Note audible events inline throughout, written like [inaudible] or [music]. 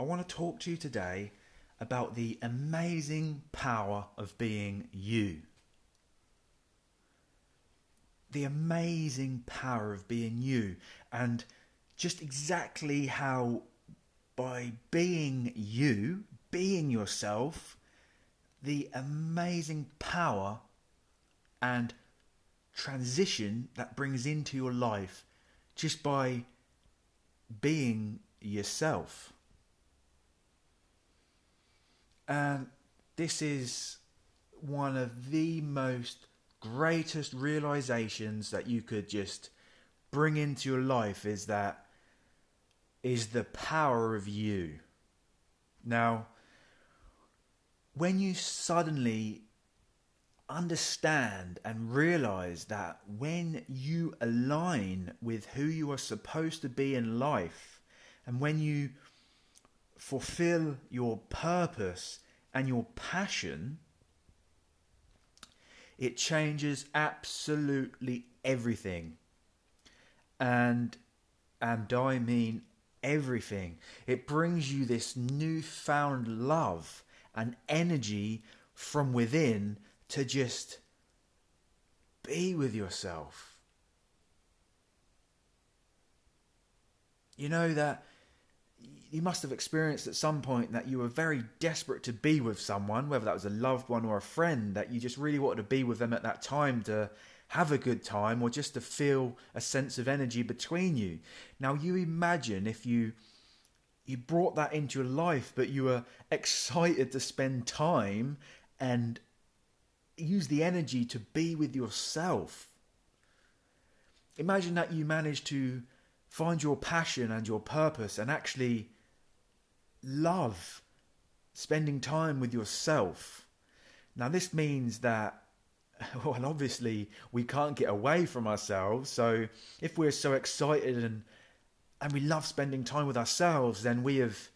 I want to talk to you today about the amazing power of being you. The amazing power of being you, and just exactly how by being you, being yourself, the amazing power and transition that brings into your life just by being yourself. And this is one of the most greatest realizations that you could just bring into your life is that is the power of you. Now, when you suddenly understand and realize that when you align with who you are supposed to be in life, and when you fulfill your purpose and your passion, it changes absolutely everything. And and I mean everything. It brings you this newfound love and energy from within to just be with yourself. You know that you must have experienced at some point that you were very desperate to be with someone, whether that was a loved one or a friend, that you just really wanted to be with them at that time to have a good time or just to feel a sense of energy between you. Now you imagine if you you brought that into your life but you were excited to spend time and use the energy to be with yourself. Imagine that you managed to find your passion and your purpose and actually love spending time with yourself. Now, this means that, [laughs] well, obviously, we can't get away from ourselves. So, if we're so excited and and we love spending time with ourselves, then we have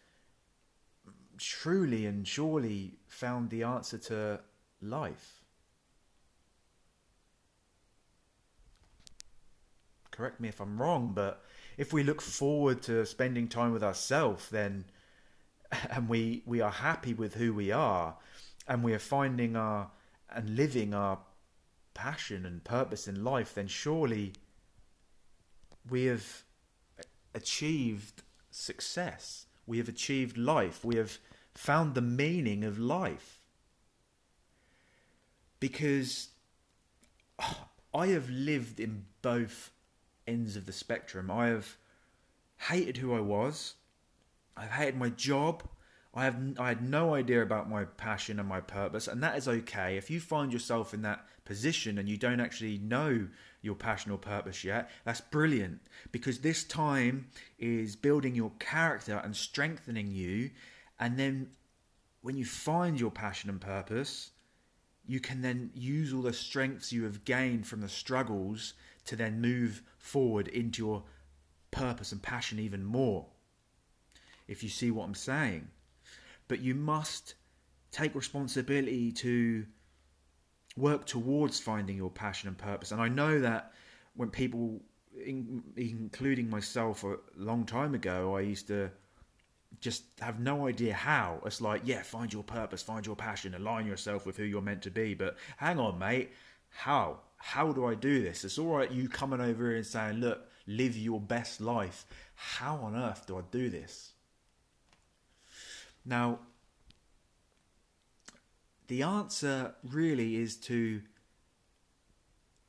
truly and surely found the answer to life. Correct me if I'm wrong, but if we look forward to spending time with ourselves, then [laughs] and we we are happy with who we are, and we are finding our and living our passion and purpose in life, then surely we have achieved success. We have achieved life. We have found the meaning of life. Because [sighs] I have lived in both ends of the spectrum. I have hated who I was. I've hated my job. I have I had no idea about my passion and my purpose, and that is okay. If you find yourself in that position and you don't actually know your passion or purpose yet, that's brilliant because this time is building your character and strengthening you, and then when you find your passion and purpose, you can then use all the strengths you have gained from the struggles to then move forward into your purpose and passion even more. If you see what I'm saying. But you must take responsibility to work towards finding your passion and purpose. And I know that when people, including myself a long time ago, I used to just have no idea how. It's like, yeah, find your purpose, find your passion, align yourself with who you're meant to be. But hang on, mate, how? How do I do this? It's all right, you coming over here and saying, look, live your best life. How on earth do I do this? Now, the answer really is to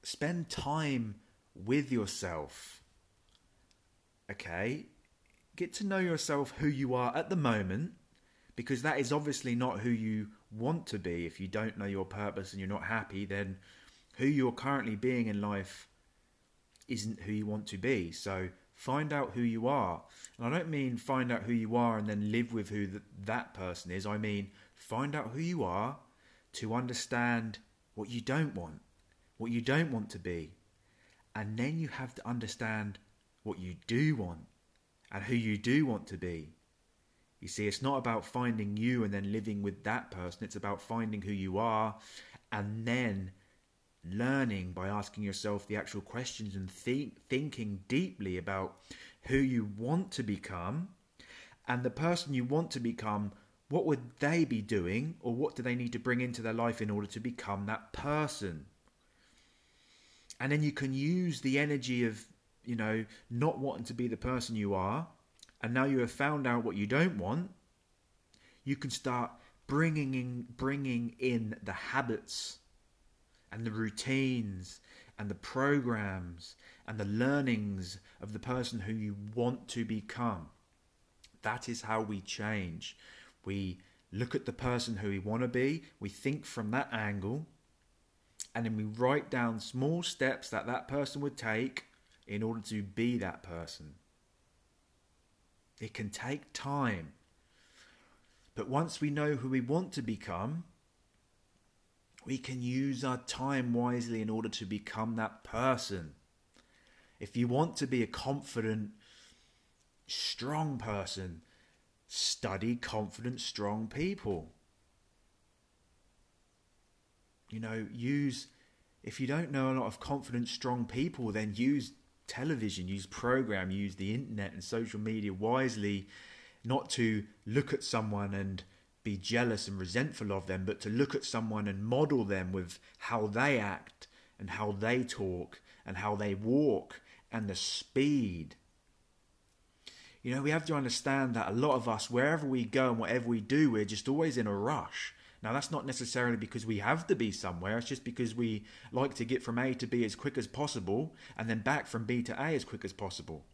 spend time with yourself. Okay? Get to know yourself who you are at the moment, because that is obviously not who you want to be. If you don't know your purpose and you're not happy, then who you're currently being in life isn't who you want to be. So find out who you are. And I don't mean find out who you are and then live with who that person is. I mean find out who you are to understand what you don't want, what you don't want to be. And then you have to understand what you do want and who you do want to be. You see, it's not about finding you and then living with that person. It's about finding who you are and then learning by asking yourself the actual questions and th- thinking deeply about who you want to become And the person you want to become, what would they be doing or what do they need to bring into their life in order to become that person? And then you can use the energy of, you know, not wanting to be the person you are. And now you have found out what you don't want. You can start bringing in, bringing in the habits and the routines and the programs and the learnings of the person who you want to become. That is how we change. We look at the person who we want to be, we think from that angle, and then we write down small steps that that person would take in order to be that person. It can take time. But once we know who we want to become, we can use our time wisely in order to become that person. If you want to be a confident, strong person, study confident, strong people. You know, use, if you don't know a lot of confident, strong people, then use television, use program, use the internet and social media wisely, not to look at someone and be jealous and resentful of them, but to look at someone and model them with how they act and how they talk and how they walk and the speed. You know, we have to understand that a lot of us, wherever we go and whatever we do, we're just always in a rush. Now, that's not necessarily because we have to be somewhere, it's just because we like to get from A to B as quick as possible and then back from B to A as quick as possible.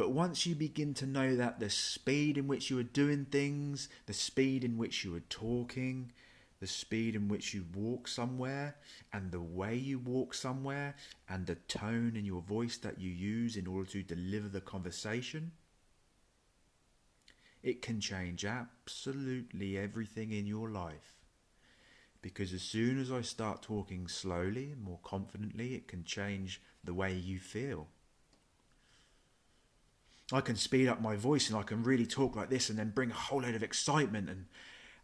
But once you begin to know that the speed in which you are doing things, the speed in which you are talking, the speed in which you walk somewhere, and the way you walk somewhere, and the tone in your voice that you use in order to deliver the conversation, it can change absolutely everything in your life. Because as soon as I start talking slowly and more confidently, it can change the way you feel. I can speed up my voice and I can really talk like this and then bring a whole load of excitement and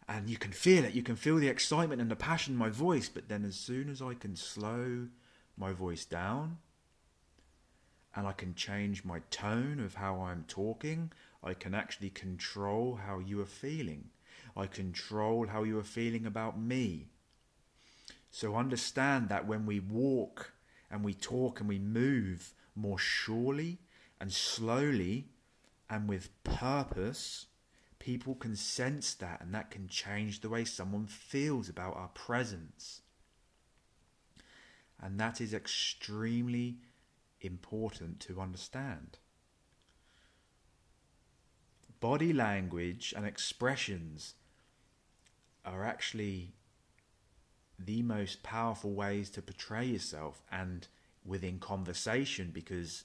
and you can feel it. You can feel the excitement and the passion in my voice. But then as soon as I can slow my voice down and I can change my tone of how I'm talking, I can actually control how you are feeling. I control how you are feeling about me. So understand that when we walk and we talk and we move more surely and slowly and with purpose, people can sense that and that can change the way someone feels about our presence. And that is extremely important to understand. Body language and expressions are actually the most powerful ways to portray yourself and within conversation because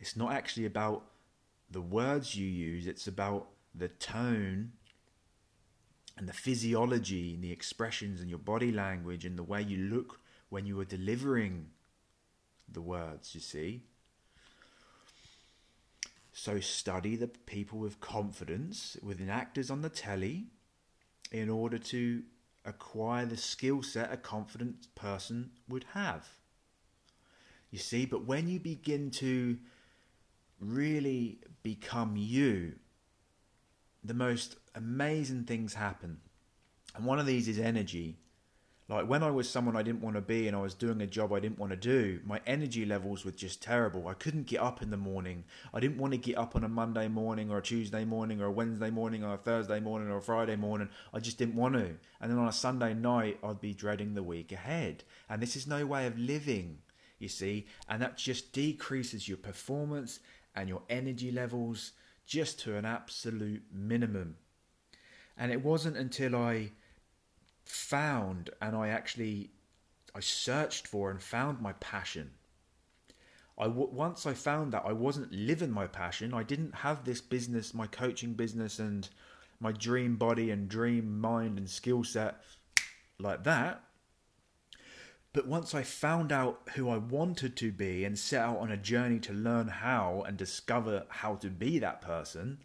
it's not actually about the words you use, it's about the tone and the physiology and the expressions and your body language and the way you look when you are delivering the words, you see. So study the people with confidence, with actors on the telly, in order to acquire the skill set a confident person would have. You see, but when you begin to really become you, the most amazing things happen. And one of these is energy. Like when I was someone I didn't want to be and I was doing a job I didn't want to do, my energy levels were just terrible. I couldn't get up in the morning. I didn't want to get up on a Monday morning or a Tuesday morning or a Wednesday morning or a Thursday morning or a Friday morning. I just didn't want to. And then on a Sunday night, I'd be dreading the week ahead. And this is no way of living, you see. And that just decreases your performance and your energy levels just to an absolute minimum. And it wasn't until I found and I actually I searched for and found my passion. I w- once I found that I wasn't living my passion. I didn't have this business, my coaching business, and my dream body and dream mind and skill set like that. But once I found out who I wanted to be and set out on a journey to learn how and discover how to be that person,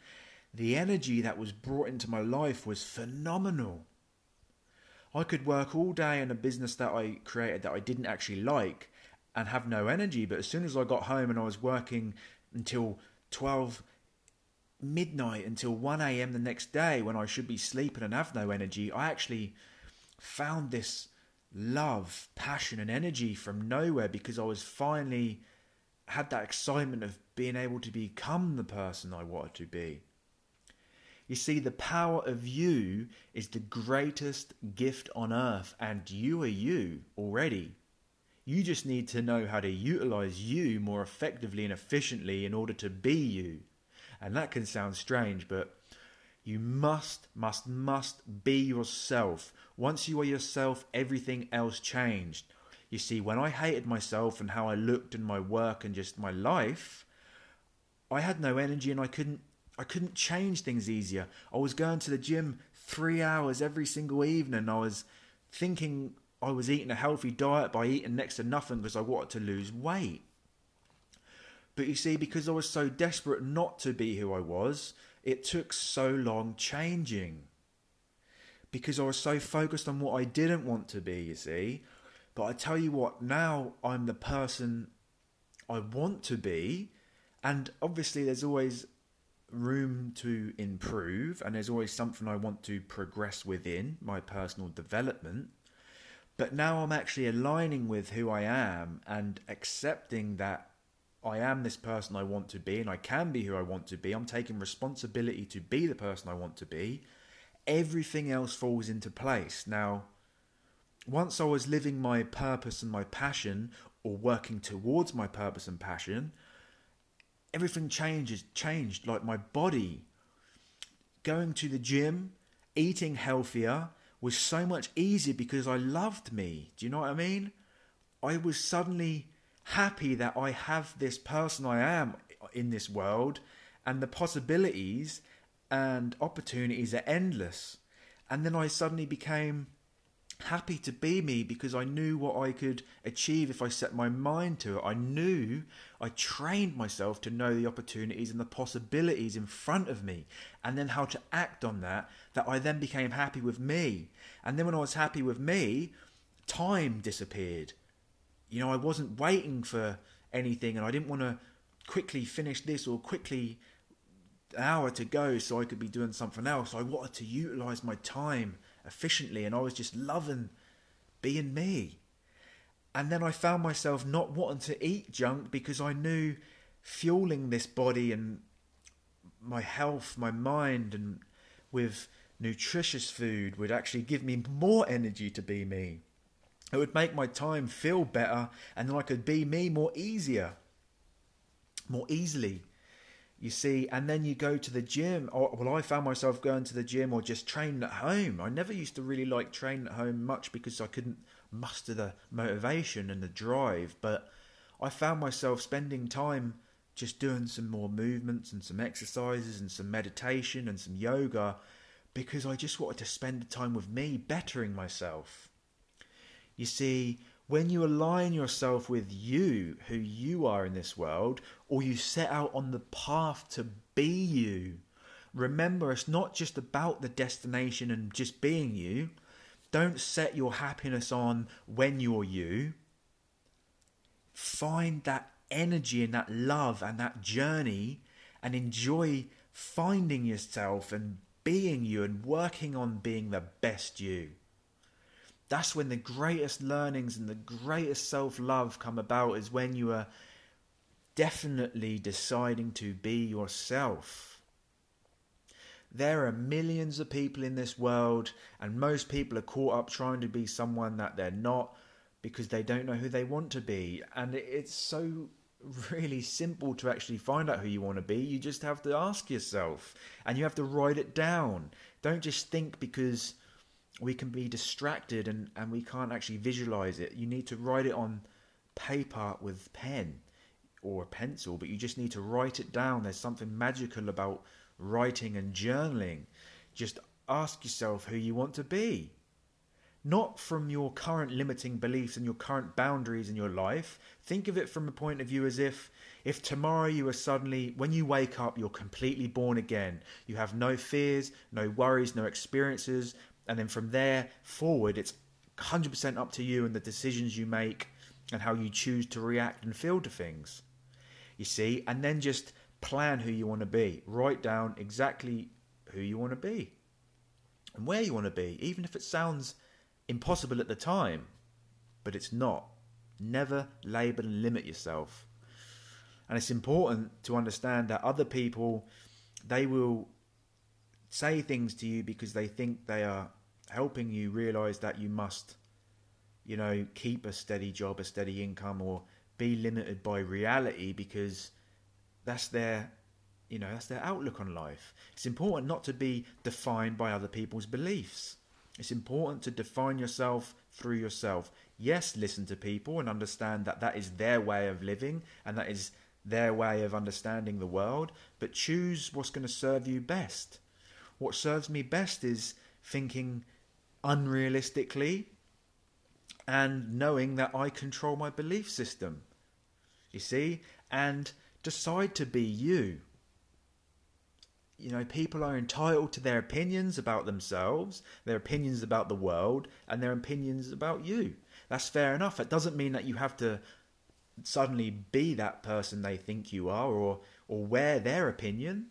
the energy that was brought into my life was phenomenal. I could work all day in a business that I created that I didn't actually like and have no energy, but as soon as I got home and I was working until 12 midnight until 1 a.m. the next day when I should be sleeping and have no energy, I actually found this love, passion, and energy from nowhere because I was finally had that excitement of being able to become the person I wanted to be. You see, the power of you is the greatest gift on earth, and you are you already. You just need to know how to utilize you more effectively and efficiently in order to be you. And that can sound strange, but you must, must, must be yourself. Once you are yourself, everything else changed. You see, when I hated myself and how I looked and my work and just my life, I had no energy and I couldn't I couldn't change things easier. I was going to the gym three hours every single evening. I was thinking I was eating a healthy diet by eating next to nothing because I wanted to lose weight. But you see, because I was so desperate not to be who I was, it took so long changing. Because I was so focused on what I didn't want to be, you see. But I tell you what, now I'm the person I want to be. And obviously, there's always room to improve, and there's always something I want to progress within my personal development. But now I'm actually aligning with who I am and accepting that I am this person I want to be and I can be who I want to be. I'm taking responsibility to be the person I want to be. Everything else falls into place. Now, once I was living my purpose and my passion, or working towards my purpose and passion, everything changes changed. Like my body, going to the gym, eating healthier was so much easier because I loved me. Do you know what I mean? I was suddenly happy that I have this person I am in this world and the possibilities and opportunities are endless. And then I suddenly became happy to be me because I knew what I could achieve if I set my mind to it. I knew I trained myself to know the opportunities and the possibilities in front of me and then how to act on that that I then became happy with me. And then when I was happy with me, time disappeared you know, I wasn't waiting for anything and I didn't want to quickly finish this or quickly hour to go so I could be doing something else. I wanted to utilize my time efficiently and I was just loving being me. And then I found myself not wanting to eat junk because I knew fueling this body and my health, my mind, and with nutritious food would actually give me more energy to be me. It would make my time feel better and then I could be me more easier, more easily. You see, and then you go to the gym. Or, well, I found myself going to the gym or just training at home. I never used to really like training at home much because I couldn't muster the motivation and the drive. But I found myself spending time just doing some more movements and some exercises and some meditation and some yoga because I just wanted to spend the time with me, bettering myself. You see, when you align yourself with you, who you are in this world, or you set out on the path to be you, remember it's not just about the destination and just being you. Don't set your happiness on when you're you. Find that energy and that love and that journey and enjoy finding yourself and being you and working on being the best you that's when the greatest learnings and the greatest self love come about, is when you are definitely deciding to be yourself. There are millions of people in this world, and most people are caught up trying to be someone that they're not because they don't know who they want to be. And it's so [laughs] really simple to actually find out who you want to be. You just have to ask yourself and you have to write it down. Don't just think because we can be distracted and, and we can't actually visualize it. You need to write it on paper with pen or a pencil, but you just need to write it down. There's something magical about writing and journaling. Just ask yourself who you want to be. Not from your current limiting beliefs and your current boundaries in your life. Think of it from a point of view as if if tomorrow you are suddenly when you wake up you're completely born again. You have no fears, no worries, no experiences, and then from there forward, it's 100% up to you and the decisions you make and how you choose to react and feel to things. You see, and then just plan who you want to be. Write down exactly who you want to be and where you want to be, even if it sounds impossible at the time, but it's not. Never label and limit yourself. And it's important to understand that other people, they will say things to you because they think they are helping you realize that you must, you know, keep a steady job, a steady income, or be limited by reality because that's their you know that's their outlook on life. It's important not to be defined by other people's beliefs. It's important to define yourself through yourself. Yes listen to people and understand that that is their way of living and that is their way of understanding the world but choose what's going to serve you best what serves me best is thinking unrealistically and knowing that I control my belief system. You see? And decide to be you. You know, people are entitled to their opinions about themselves, their opinions about the world, and their opinions about you. That's fair enough. It doesn't mean that you have to suddenly be that person they think you are or or wear their opinion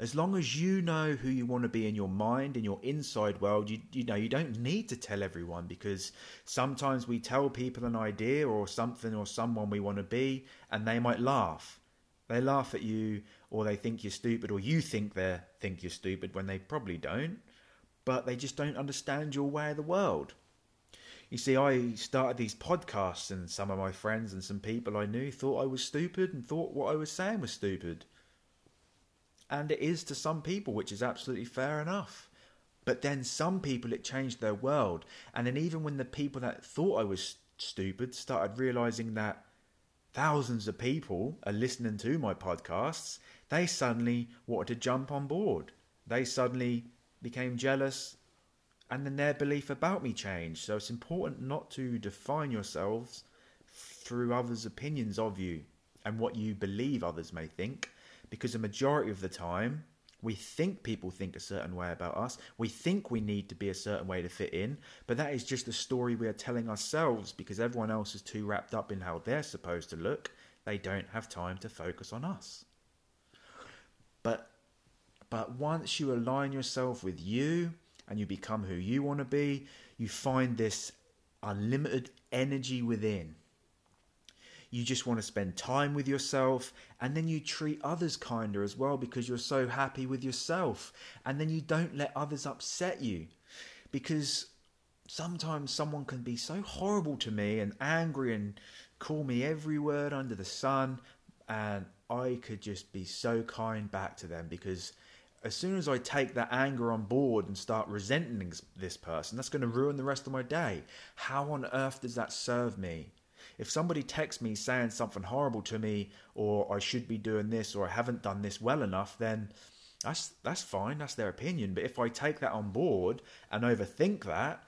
as long as you know who you want to be in your mind, in your inside world, you, you know, you don't need to tell everyone because sometimes we tell people an idea or something or someone we want to be and they might laugh. They laugh at you or they think you're stupid or you think they think you're stupid when they probably don't, but they just don't understand your way of the world. You see, I started these podcasts, and some of my friends and some people I knew thought I was stupid and thought what I was saying was stupid and it is to some people, which is absolutely fair enough. But then some people, it changed their world. And then even when the people that thought I was stupid started realizing that thousands of people are listening to my podcasts, they suddenly wanted to jump on board. They suddenly became jealous, and then their belief about me changed. So it's important not to define yourselves through others' opinions of you and what you believe others may think because the majority of the time we think people think a certain way about us. We think we need to be a certain way to fit in, but that is just the story we are telling ourselves because everyone else is too wrapped up in how they're supposed to look. They don't have time to focus on us. But but once you align yourself with you and you become who you want to be, you find this unlimited energy within you just want to spend time with yourself and then you treat others kinder as well because you're so happy with yourself and then you don't let others upset you because sometimes someone can be so horrible to me and angry and call me every word under the sun and I could just be so kind back to them because as soon as I take that anger on board and start resenting this person, that's going to ruin the rest of my day. How on earth does that serve me? If somebody texts me saying something horrible to me, or I should be doing this, or I haven't done this well enough, then that's that's fine. That's their opinion. But if I take that on board and overthink that,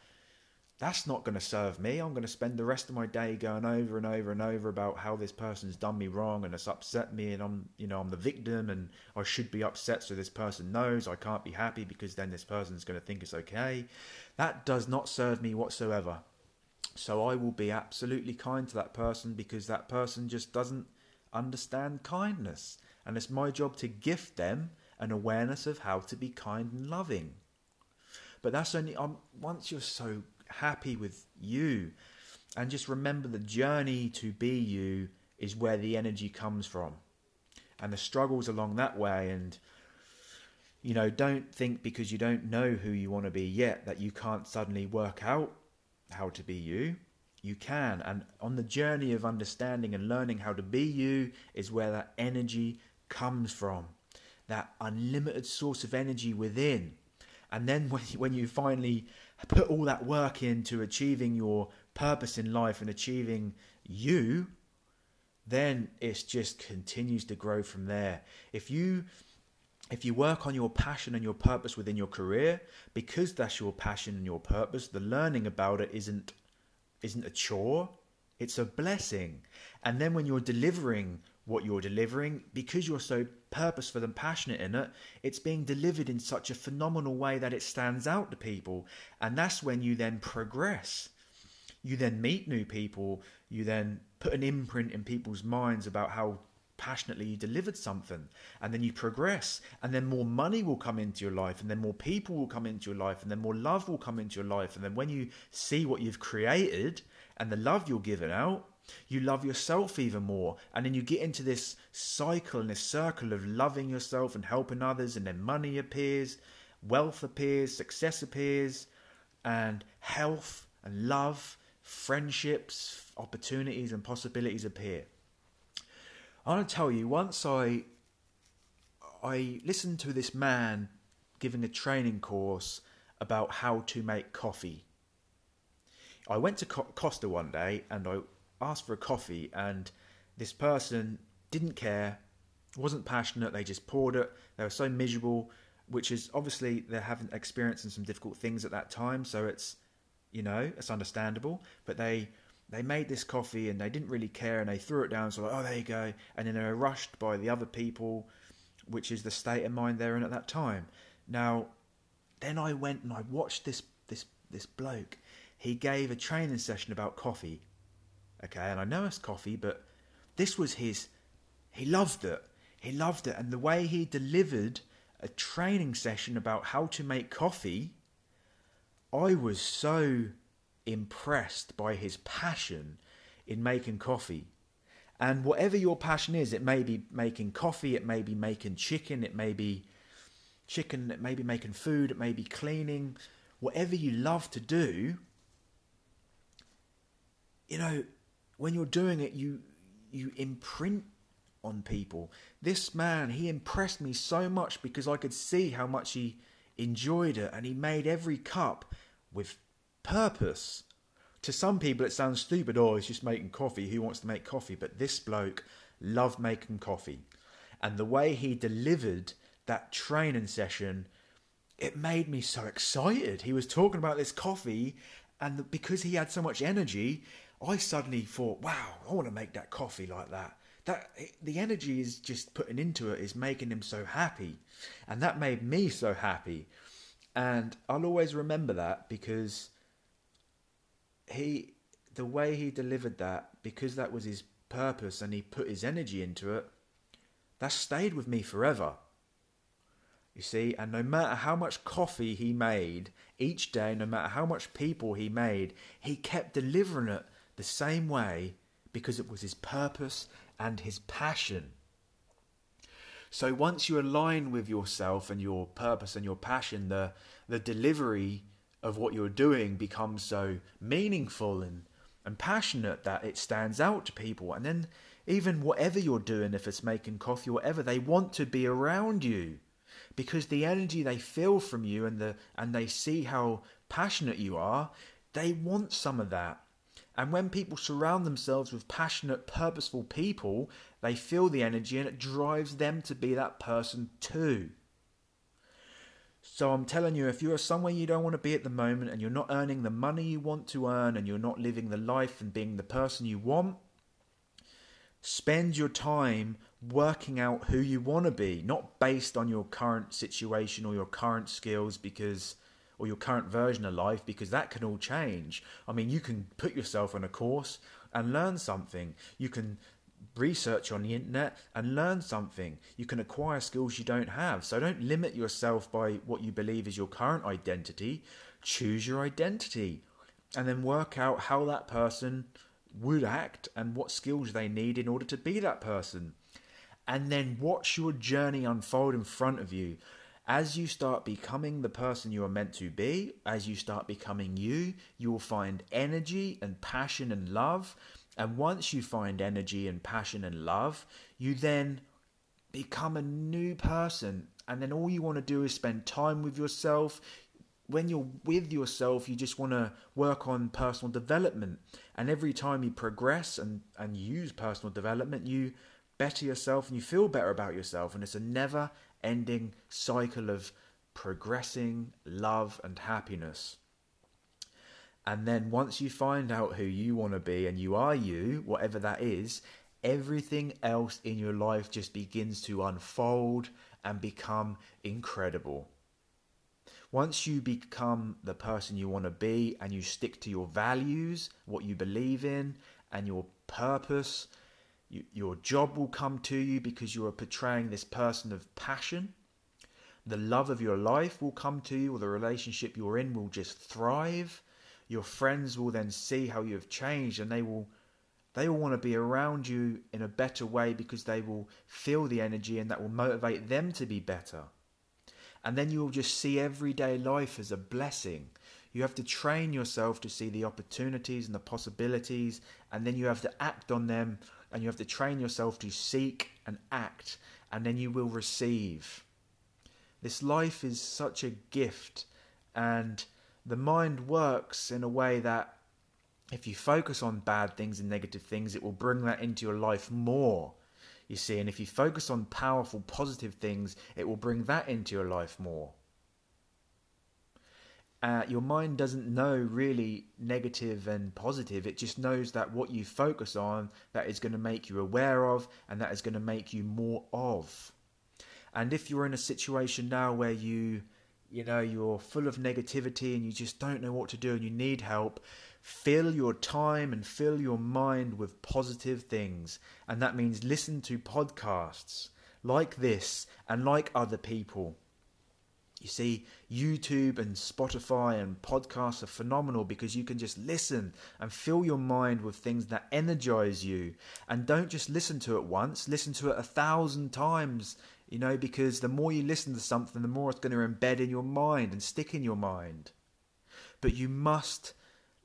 that's not going to serve me. I'm going to spend the rest of my day going over and over and over about how this person's done me wrong and it's upset me, and I'm you know I'm the victim and I should be upset so this person knows I can't be happy because then this person's going to think it's okay. That does not serve me whatsoever. So I will be absolutely kind to that person because that person just doesn't understand kindness. And it's my job to gift them an awareness of how to be kind and loving. But that's only um, once you're so happy with you and just remember the journey to be you is where the energy comes from and the struggles along that way and you know don't think because you don't know who you want to be yet that you can't suddenly work out how to be you, you can. And on the journey of understanding and learning how to be you is where that energy comes from. That unlimited source of energy within. And then when, [laughs] when you finally put all that work into achieving your purpose in life and achieving you, then it just continues to grow from there. If you if you work on your passion and your purpose within your career, because that's your passion and your purpose, the learning about it isn't isn't a chore, it's a blessing. And then when you're delivering what you're delivering, because you're so purposeful and passionate in it, it's being delivered in such a phenomenal way that it stands out to people. And that's when you then progress. You then meet new people, you then put an imprint in people's minds about how passionately you delivered something and then you progress and then more money will come into your life and then more people will come into your life and then more love will come into your life and then when you see what you've created and the love you're giving out you love yourself even more. And then you get into this cycle and this circle of loving yourself and helping others and then money appears wealth appears success appears and health and love friendships opportunities and possibilities appear i want to tell you once i i listened to this man giving a training course about how to make coffee I went to Costa one day and I asked for a coffee, and this person didn't care, wasn't passionate. They just poured it. They were so miserable, which is obviously they haven't experienced some difficult things at that time, so it's you know it's understandable. But they they made this coffee and they didn't really care, and they threw it down. So like, oh, there you go, and then they were rushed by the other people, which is the state of mind they're in at that time. Now, then I went and I watched this this this bloke. He gave a training session about coffee Okay, and I know it's coffee, but this was his. He loved it. He loved it, and the way he delivered a training session about how to make coffee, I was so impressed by his passion in making coffee. And whatever your passion is, it may be making coffee, it may be making chicken, it may be chicken, it may be making food, it may be cleaning, whatever you love to do, you know, when you're doing it, you you imprint on people. This man, he impressed me so much because I could see how much he enjoyed it and he made every cup with purpose. To some people, it sounds stupid. Oh, he's just making coffee. Who wants to make coffee? But this bloke loved making coffee. And the way he delivered that training session, it made me so excited. He was talking about this coffee, and because he had so much energy, I suddenly thought, wow, I want to make that coffee like that. That the energy is just putting into it is making him so happy, and that made me so happy, and I'll always remember that because he, the way he delivered that, because that was his purpose and he put his energy into it, that stayed with me forever. You see, and no matter how much coffee he made each day, no matter how much people he made, he kept delivering it the same way because it was his purpose and his passion. So once you align with yourself and your purpose and your passion, the the delivery of what you're doing becomes so meaningful and, and passionate that it stands out to people. And then even whatever you're doing, if it's making coffee or whatever, they want to be around you because the energy they feel from you and the and they see how passionate you are, they want some of that. And when people surround themselves with passionate, purposeful people, they feel the energy and it drives them to be that person too. So I'm telling you, if you're somewhere you don't want to be at the moment and you're not earning the money you want to earn and you're not living the life and being the person you want, spend your time working out who you want to be, not based on your current situation or your current skills, because or your current version of life because that can all change. I mean, you can put yourself on a course and learn something. You can research on the internet and learn something. You can acquire skills you don't have. So don't limit yourself by what you believe is your current identity. Choose your identity and then work out how that person would act and what skills they need in order to be that person. And then watch your journey unfold in front of you as you start becoming the person you are meant to be, as you start becoming you, you will find energy and passion and love. And once you find energy and passion and love, you then become a new person. And then all you want to do is spend time with yourself. When you're with yourself, you just want to work on personal development. And every time you progress and, and use personal development, you better yourself and you feel better about yourself. And it's a never ending cycle of progressing love and happiness. And then once you find out who you want to be and you are you, whatever that is, everything else in your life just begins to unfold and become incredible. Once you become the person you want to be and you stick to your values, what you believe in, and your purpose, You, your job will come to you because you are portraying this person of passion. The love of your life will come to you, or the relationship you're in will just thrive. Your friends will then see how you have changed and they will they will want to be around you in a better way because they will feel the energy and that will motivate them to be better. And then you will just see everyday life as a blessing. You have to train yourself to see the opportunities and the possibilities, and then you have to act on them, and you have to train yourself to seek and act, and then you will receive. This life is such a gift, and the mind works in a way that if you focus on bad things and negative things, it will bring that into your life more. You see, and if you focus on powerful, positive things, it will bring that into your life more. Uh, your mind doesn't know really negative and positive. It just knows that what you focus on, that is going to make you aware of, and that is going to make you more of. And if you're in a situation now where you, you know, you're full of negativity and you just don't know what to do and you need help, fill your time and fill your mind with positive things. And that means listen to podcasts like this and like other people. You see, YouTube and Spotify and podcasts are phenomenal because you can just listen and fill your mind with things that energize you. And don't just listen to it once, listen to it a thousand times you know, because the more you listen to something, the more it's going to embed in your mind and stick in your mind. But you must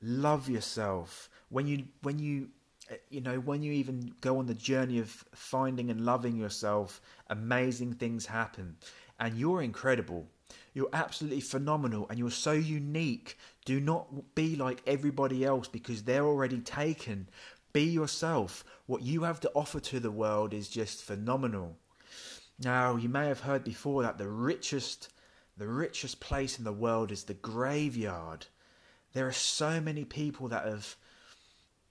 love yourself. When you when you eh, you know when you even go on the journey of finding and loving yourself amazing things happen. And you're incredible. You're absolutely phenomenal and you're so unique. Do not be like everybody else because they're already taken. Be yourself. What you have to offer to the world is just phenomenal now, you may have heard before that the richest the richest place in the world is the graveyard. There are so many people that have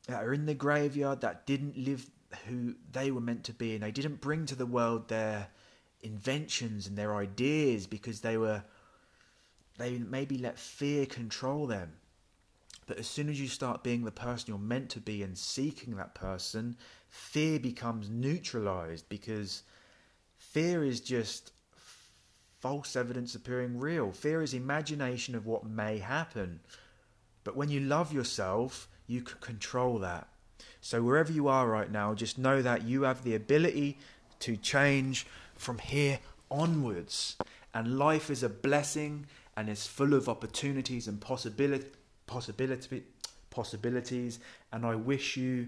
that are in the graveyard that didn't live who they were meant to be and they didn't bring to the world their inventions and their ideas because they were they maybe let fear control them. But as soon as you start being the person you're meant to be and seeking that person, fear becomes neutralized because Fear is just false evidence appearing real. Fear is imagination of what may happen. But when you love yourself, you can control that. So wherever you are right now, just know that you have the ability to change from here onwards. And life is a blessing and is full of opportunities and possibility, possibility, possibilities. And I wish you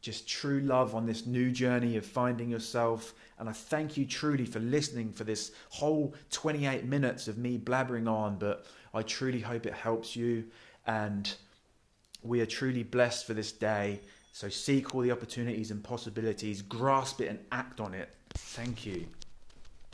just true love on this new journey of finding yourself. And I thank you truly for listening for this whole 28 minutes of me blabbering on. But I truly hope it helps you. And we are truly blessed for this day. So seek all the opportunities and possibilities, grasp it and act on it. Thank you.